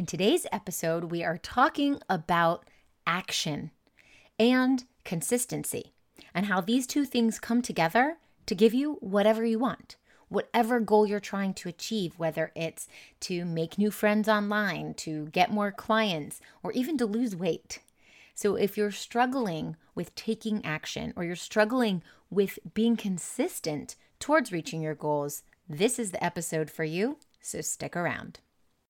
In today's episode, we are talking about action and consistency and how these two things come together to give you whatever you want. Whatever goal you're trying to achieve, whether it's to make new friends online, to get more clients, or even to lose weight. So, if you're struggling with taking action or you're struggling with being consistent towards reaching your goals, this is the episode for you. So, stick around.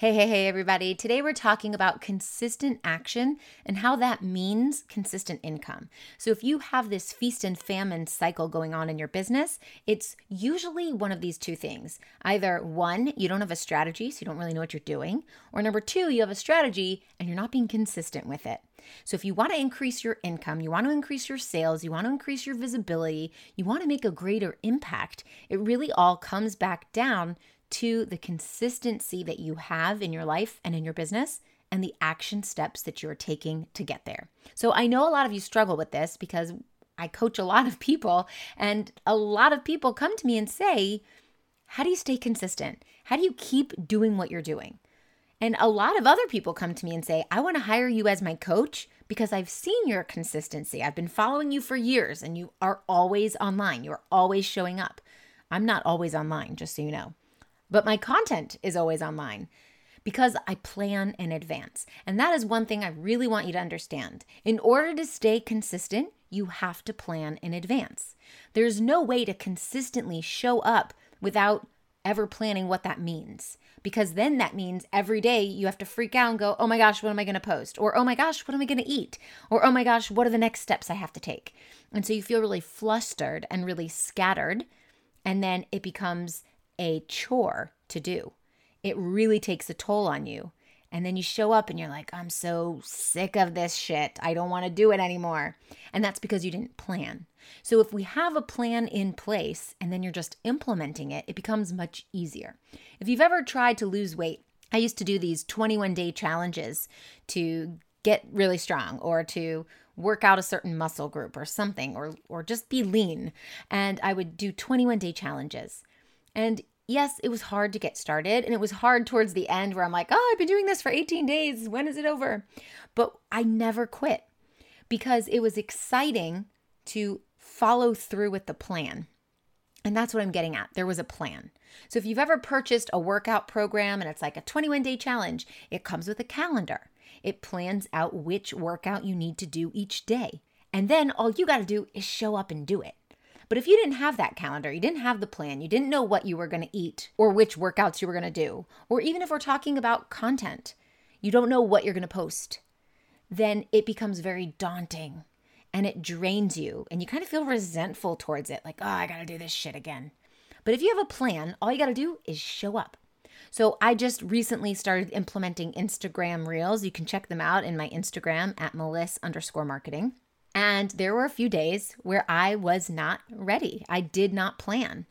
Hey, hey, hey, everybody. Today we're talking about consistent action and how that means consistent income. So, if you have this feast and famine cycle going on in your business, it's usually one of these two things. Either one, you don't have a strategy, so you don't really know what you're doing, or number two, you have a strategy and you're not being consistent with it. So, if you want to increase your income, you want to increase your sales, you want to increase your visibility, you want to make a greater impact, it really all comes back down to the consistency that you have in your life and in your business and the action steps that you're taking to get there. So I know a lot of you struggle with this because I coach a lot of people, and a lot of people come to me and say, How do you stay consistent? How do you keep doing what you're doing? And a lot of other people come to me and say, I want to hire you as my coach because I've seen your consistency. I've been following you for years and you are always online. You're always showing up. I'm not always online, just so you know but my content is always online because I plan in advance. And that is one thing I really want you to understand. In order to stay consistent, you have to plan in advance. There's no way to consistently show up without ever planning what that means. Because then that means every day you have to freak out and go, oh my gosh, what am I gonna post? Or oh my gosh, what am I gonna eat? Or oh my gosh, what are the next steps I have to take? And so you feel really flustered and really scattered. And then it becomes a chore to do. It really takes a toll on you. And then you show up and you're like, I'm so sick of this shit. I don't want to do it anymore. And that's because you didn't plan. So if we have a plan in place and then you're just implementing it, it becomes much easier. If you've ever tried to lose weight, I used to do these 21 day challenges to get really strong or to work out a certain muscle group or something or or just be lean and I would do 21 day challenges. And yes, it was hard to get started. And it was hard towards the end where I'm like, oh, I've been doing this for 18 days. When is it over? But I never quit because it was exciting to follow through with the plan. And that's what I'm getting at. There was a plan. So if you've ever purchased a workout program and it's like a 21 day challenge, it comes with a calendar. It plans out which workout you need to do each day. And then all you got to do is show up and do it. But if you didn't have that calendar, you didn't have the plan, you didn't know what you were going to eat or which workouts you were going to do, or even if we're talking about content, you don't know what you're going to post, then it becomes very daunting and it drains you and you kind of feel resentful towards it like, oh, I got to do this shit again. But if you have a plan, all you got to do is show up. So I just recently started implementing Instagram Reels. You can check them out in my Instagram at Melissa underscore marketing. And there were a few days where I was not ready. I did not plan.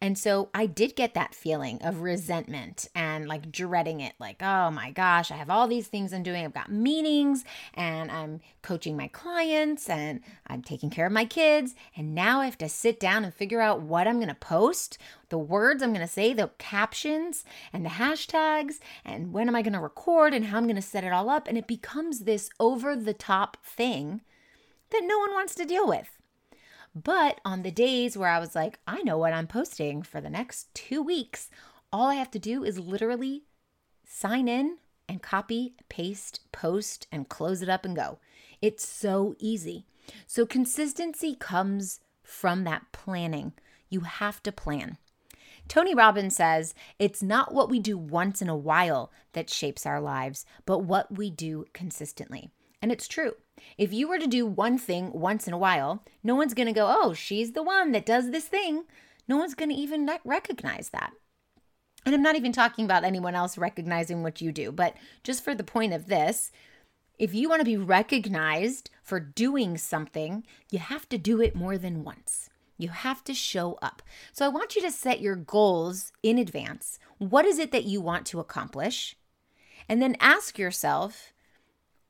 And so I did get that feeling of resentment and like dreading it. Like, oh my gosh, I have all these things I'm doing. I've got meetings and I'm coaching my clients and I'm taking care of my kids. And now I have to sit down and figure out what I'm going to post, the words I'm going to say, the captions and the hashtags, and when am I going to record and how I'm going to set it all up. And it becomes this over the top thing that no one wants to deal with. But on the days where I was like, I know what I'm posting for the next two weeks, all I have to do is literally sign in and copy, paste, post, and close it up and go. It's so easy. So, consistency comes from that planning. You have to plan. Tony Robbins says, It's not what we do once in a while that shapes our lives, but what we do consistently. And it's true. If you were to do one thing once in a while, no one's going to go, oh, she's the one that does this thing. No one's going to even recognize that. And I'm not even talking about anyone else recognizing what you do, but just for the point of this, if you want to be recognized for doing something, you have to do it more than once. You have to show up. So I want you to set your goals in advance What is it that you want to accomplish? And then ask yourself,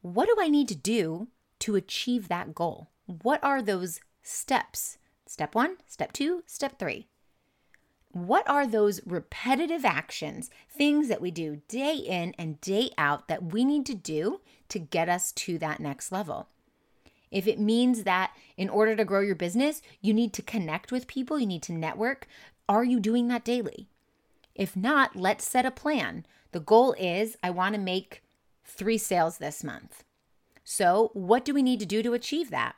what do I need to do to achieve that goal? What are those steps? Step one, step two, step three. What are those repetitive actions, things that we do day in and day out that we need to do to get us to that next level? If it means that in order to grow your business, you need to connect with people, you need to network, are you doing that daily? If not, let's set a plan. The goal is I want to make three sales this month. So, what do we need to do to achieve that?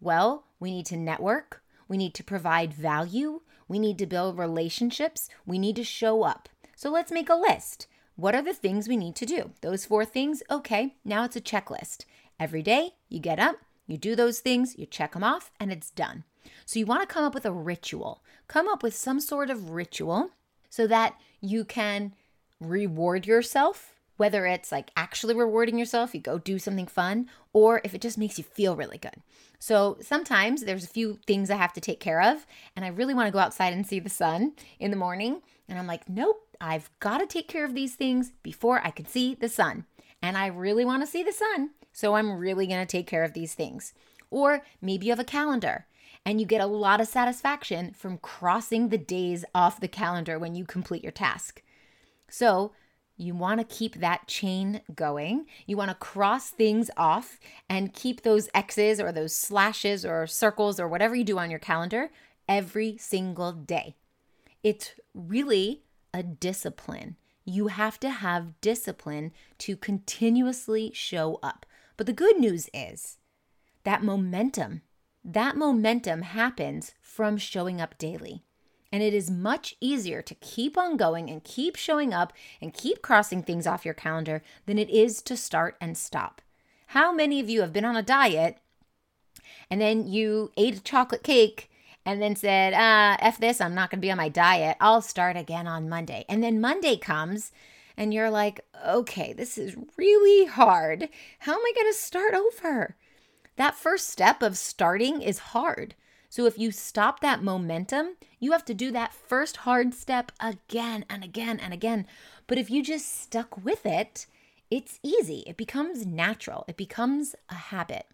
Well, we need to network, we need to provide value, we need to build relationships, we need to show up. So, let's make a list. What are the things we need to do? Those four things, okay, now it's a checklist. Every day you get up, you do those things, you check them off, and it's done. So, you want to come up with a ritual. Come up with some sort of ritual so that you can reward yourself, whether it's like actually rewarding yourself, you go do something fun, or if it just makes you feel really good. So sometimes there's a few things I have to take care of, and I really want to go outside and see the sun in the morning. And I'm like, nope, I've got to take care of these things before I can see the sun. And I really want to see the sun. So I'm really going to take care of these things. Or maybe you have a calendar and you get a lot of satisfaction from crossing the days off the calendar when you complete your task. So, you want to keep that chain going. You want to cross things off and keep those X's or those slashes or circles or whatever you do on your calendar every single day. It's really a discipline. You have to have discipline to continuously show up. But the good news is that momentum that momentum happens from showing up daily. And it is much easier to keep on going and keep showing up and keep crossing things off your calendar than it is to start and stop. How many of you have been on a diet and then you ate a chocolate cake and then said, uh, F this, I'm not going to be on my diet. I'll start again on Monday. And then Monday comes and you're like, okay, this is really hard. How am I going to start over? That first step of starting is hard. So if you stop that momentum, you have to do that first hard step again and again and again. But if you just stuck with it, it's easy. It becomes natural, it becomes a habit.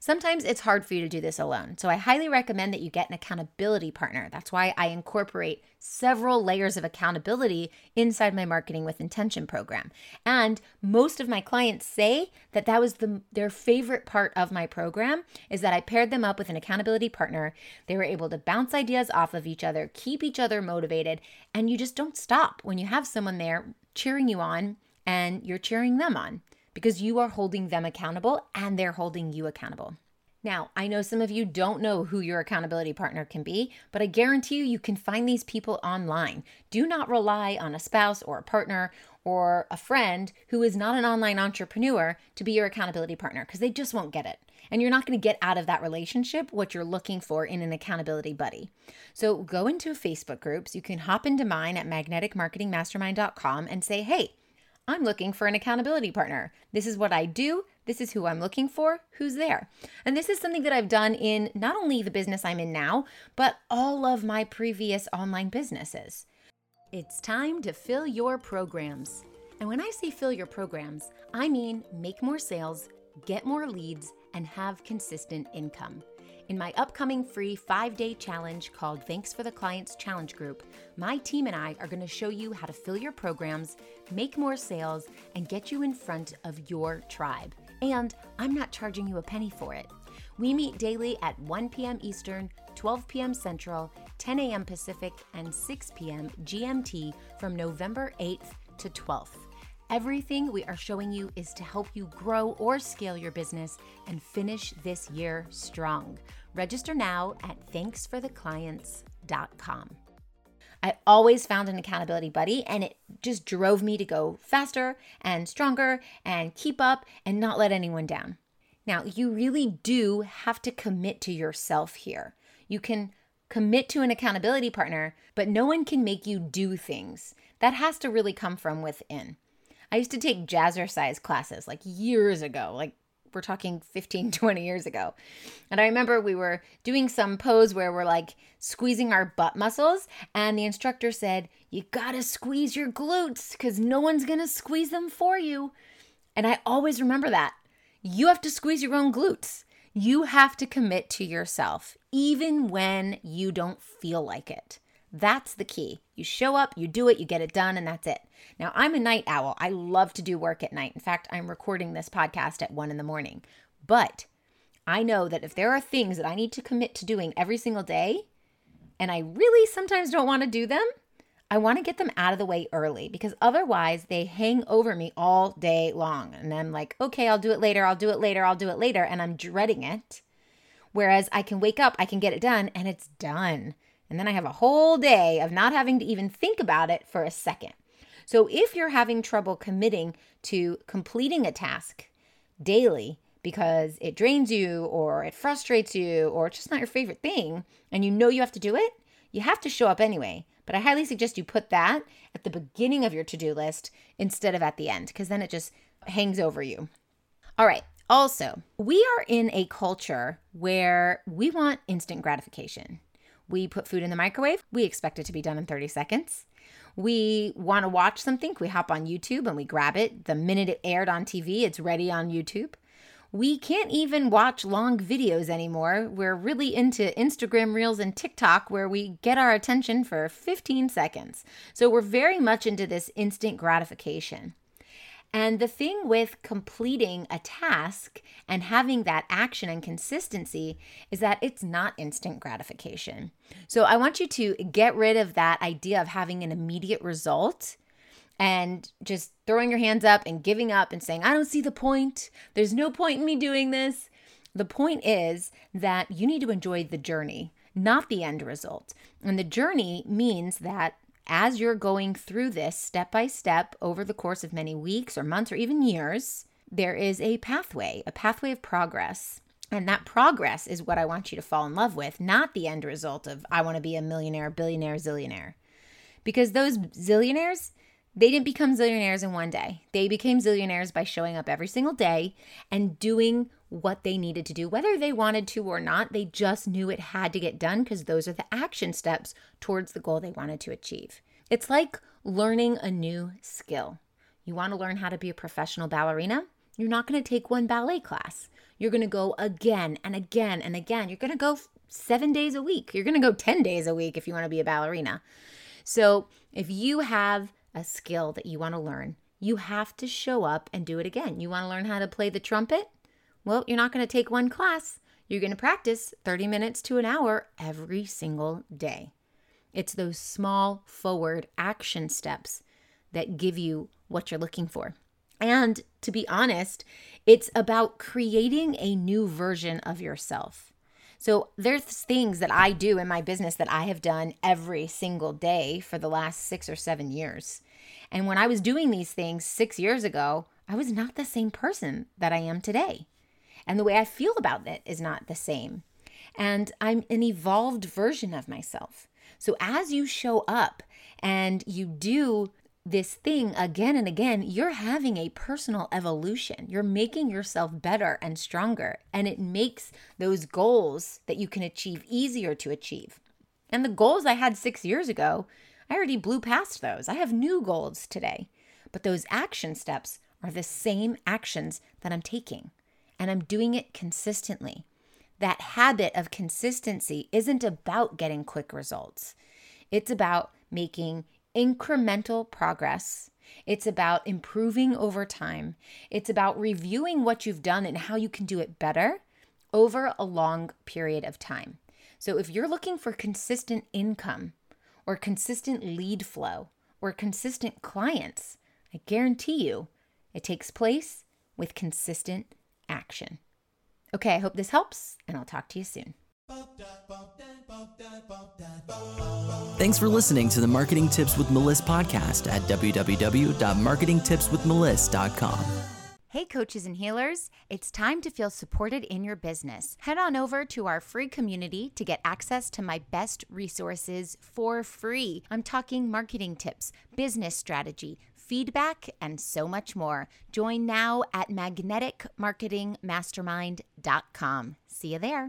Sometimes it's hard for you to do this alone. So I highly recommend that you get an accountability partner. That's why I incorporate several layers of accountability inside my marketing with intention program. And most of my clients say that that was the their favorite part of my program is that I paired them up with an accountability partner. They were able to bounce ideas off of each other, keep each other motivated, and you just don't stop when you have someone there cheering you on and you're cheering them on because you are holding them accountable and they're holding you accountable. Now, I know some of you don't know who your accountability partner can be, but I guarantee you, you can find these people online. Do not rely on a spouse or a partner or a friend who is not an online entrepreneur to be your accountability partner because they just won't get it. And you're not going to get out of that relationship what you're looking for in an accountability buddy. So go into Facebook groups. You can hop into mine at magneticmarketingmastermind.com and say, hey, I'm looking for an accountability partner. This is what I do. This is who I'm looking for. Who's there? And this is something that I've done in not only the business I'm in now, but all of my previous online businesses. It's time to fill your programs. And when I say fill your programs, I mean make more sales, get more leads, and have consistent income. In my upcoming free five day challenge called Thanks for the Clients Challenge Group, my team and I are going to show you how to fill your programs, make more sales, and get you in front of your tribe. And I'm not charging you a penny for it. We meet daily at 1 p.m. Eastern, 12 p.m. Central, 10 a.m. Pacific, and 6 p.m. GMT from November 8th to 12th. Everything we are showing you is to help you grow or scale your business and finish this year strong. Register now at thanksfortheclients.com. I always found an accountability buddy, and it just drove me to go faster and stronger and keep up and not let anyone down. Now, you really do have to commit to yourself here. You can commit to an accountability partner, but no one can make you do things. That has to really come from within. I used to take jazzercise classes like years ago, like we're talking 15, 20 years ago. And I remember we were doing some pose where we're like squeezing our butt muscles. And the instructor said, You gotta squeeze your glutes because no one's gonna squeeze them for you. And I always remember that. You have to squeeze your own glutes. You have to commit to yourself, even when you don't feel like it. That's the key. You show up, you do it, you get it done, and that's it. Now, I'm a night owl. I love to do work at night. In fact, I'm recording this podcast at one in the morning. But I know that if there are things that I need to commit to doing every single day, and I really sometimes don't want to do them, I want to get them out of the way early because otherwise they hang over me all day long. And I'm like, okay, I'll do it later, I'll do it later, I'll do it later. And I'm dreading it. Whereas I can wake up, I can get it done, and it's done. And then I have a whole day of not having to even think about it for a second. So if you're having trouble committing to completing a task daily because it drains you or it frustrates you or it's just not your favorite thing and you know you have to do it, you have to show up anyway. But I highly suggest you put that at the beginning of your to do list instead of at the end because then it just hangs over you. All right. Also, we are in a culture where we want instant gratification. We put food in the microwave, we expect it to be done in 30 seconds. We want to watch something, we hop on YouTube and we grab it. The minute it aired on TV, it's ready on YouTube. We can't even watch long videos anymore. We're really into Instagram Reels and TikTok where we get our attention for 15 seconds. So we're very much into this instant gratification. And the thing with completing a task and having that action and consistency is that it's not instant gratification. So I want you to get rid of that idea of having an immediate result and just throwing your hands up and giving up and saying, I don't see the point. There's no point in me doing this. The point is that you need to enjoy the journey, not the end result. And the journey means that as you're going through this step by step over the course of many weeks or months or even years, there is a pathway, a pathway of progress. And that progress is what I want you to fall in love with, not the end result of I want to be a millionaire, billionaire, zillionaire. Because those zillionaires, they didn't become zillionaires in one day. They became zillionaires by showing up every single day and doing what they needed to do, whether they wanted to or not. They just knew it had to get done because those are the action steps towards the goal they wanted to achieve. It's like learning a new skill. You want to learn how to be a professional ballerina? You're not going to take one ballet class. You're going to go again and again and again. You're going to go seven days a week. You're going to go 10 days a week if you want to be a ballerina. So, if you have a skill that you want to learn, you have to show up and do it again. You want to learn how to play the trumpet? Well, you're not going to take one class. You're going to practice 30 minutes to an hour every single day. It's those small forward action steps that give you what you're looking for. And to be honest, it's about creating a new version of yourself. So there's things that I do in my business that I have done every single day for the last 6 or 7 years. And when I was doing these things 6 years ago, I was not the same person that I am today. And the way I feel about it is not the same. And I'm an evolved version of myself. So as you show up and you do this thing again and again, you're having a personal evolution. You're making yourself better and stronger, and it makes those goals that you can achieve easier to achieve. And the goals I had six years ago, I already blew past those. I have new goals today, but those action steps are the same actions that I'm taking, and I'm doing it consistently. That habit of consistency isn't about getting quick results. It's about making incremental progress. It's about improving over time. It's about reviewing what you've done and how you can do it better over a long period of time. So, if you're looking for consistent income or consistent lead flow or consistent clients, I guarantee you it takes place with consistent action. Okay, I hope this helps, and I'll talk to you soon. Thanks for listening to the Marketing Tips with Melissa podcast at www.marketingtipswithmelissa.com. Hey, coaches and healers, it's time to feel supported in your business. Head on over to our free community to get access to my best resources for free. I'm talking marketing tips, business strategy feedback, and so much more. Join now at magneticmarketingmastermind.com. See you there.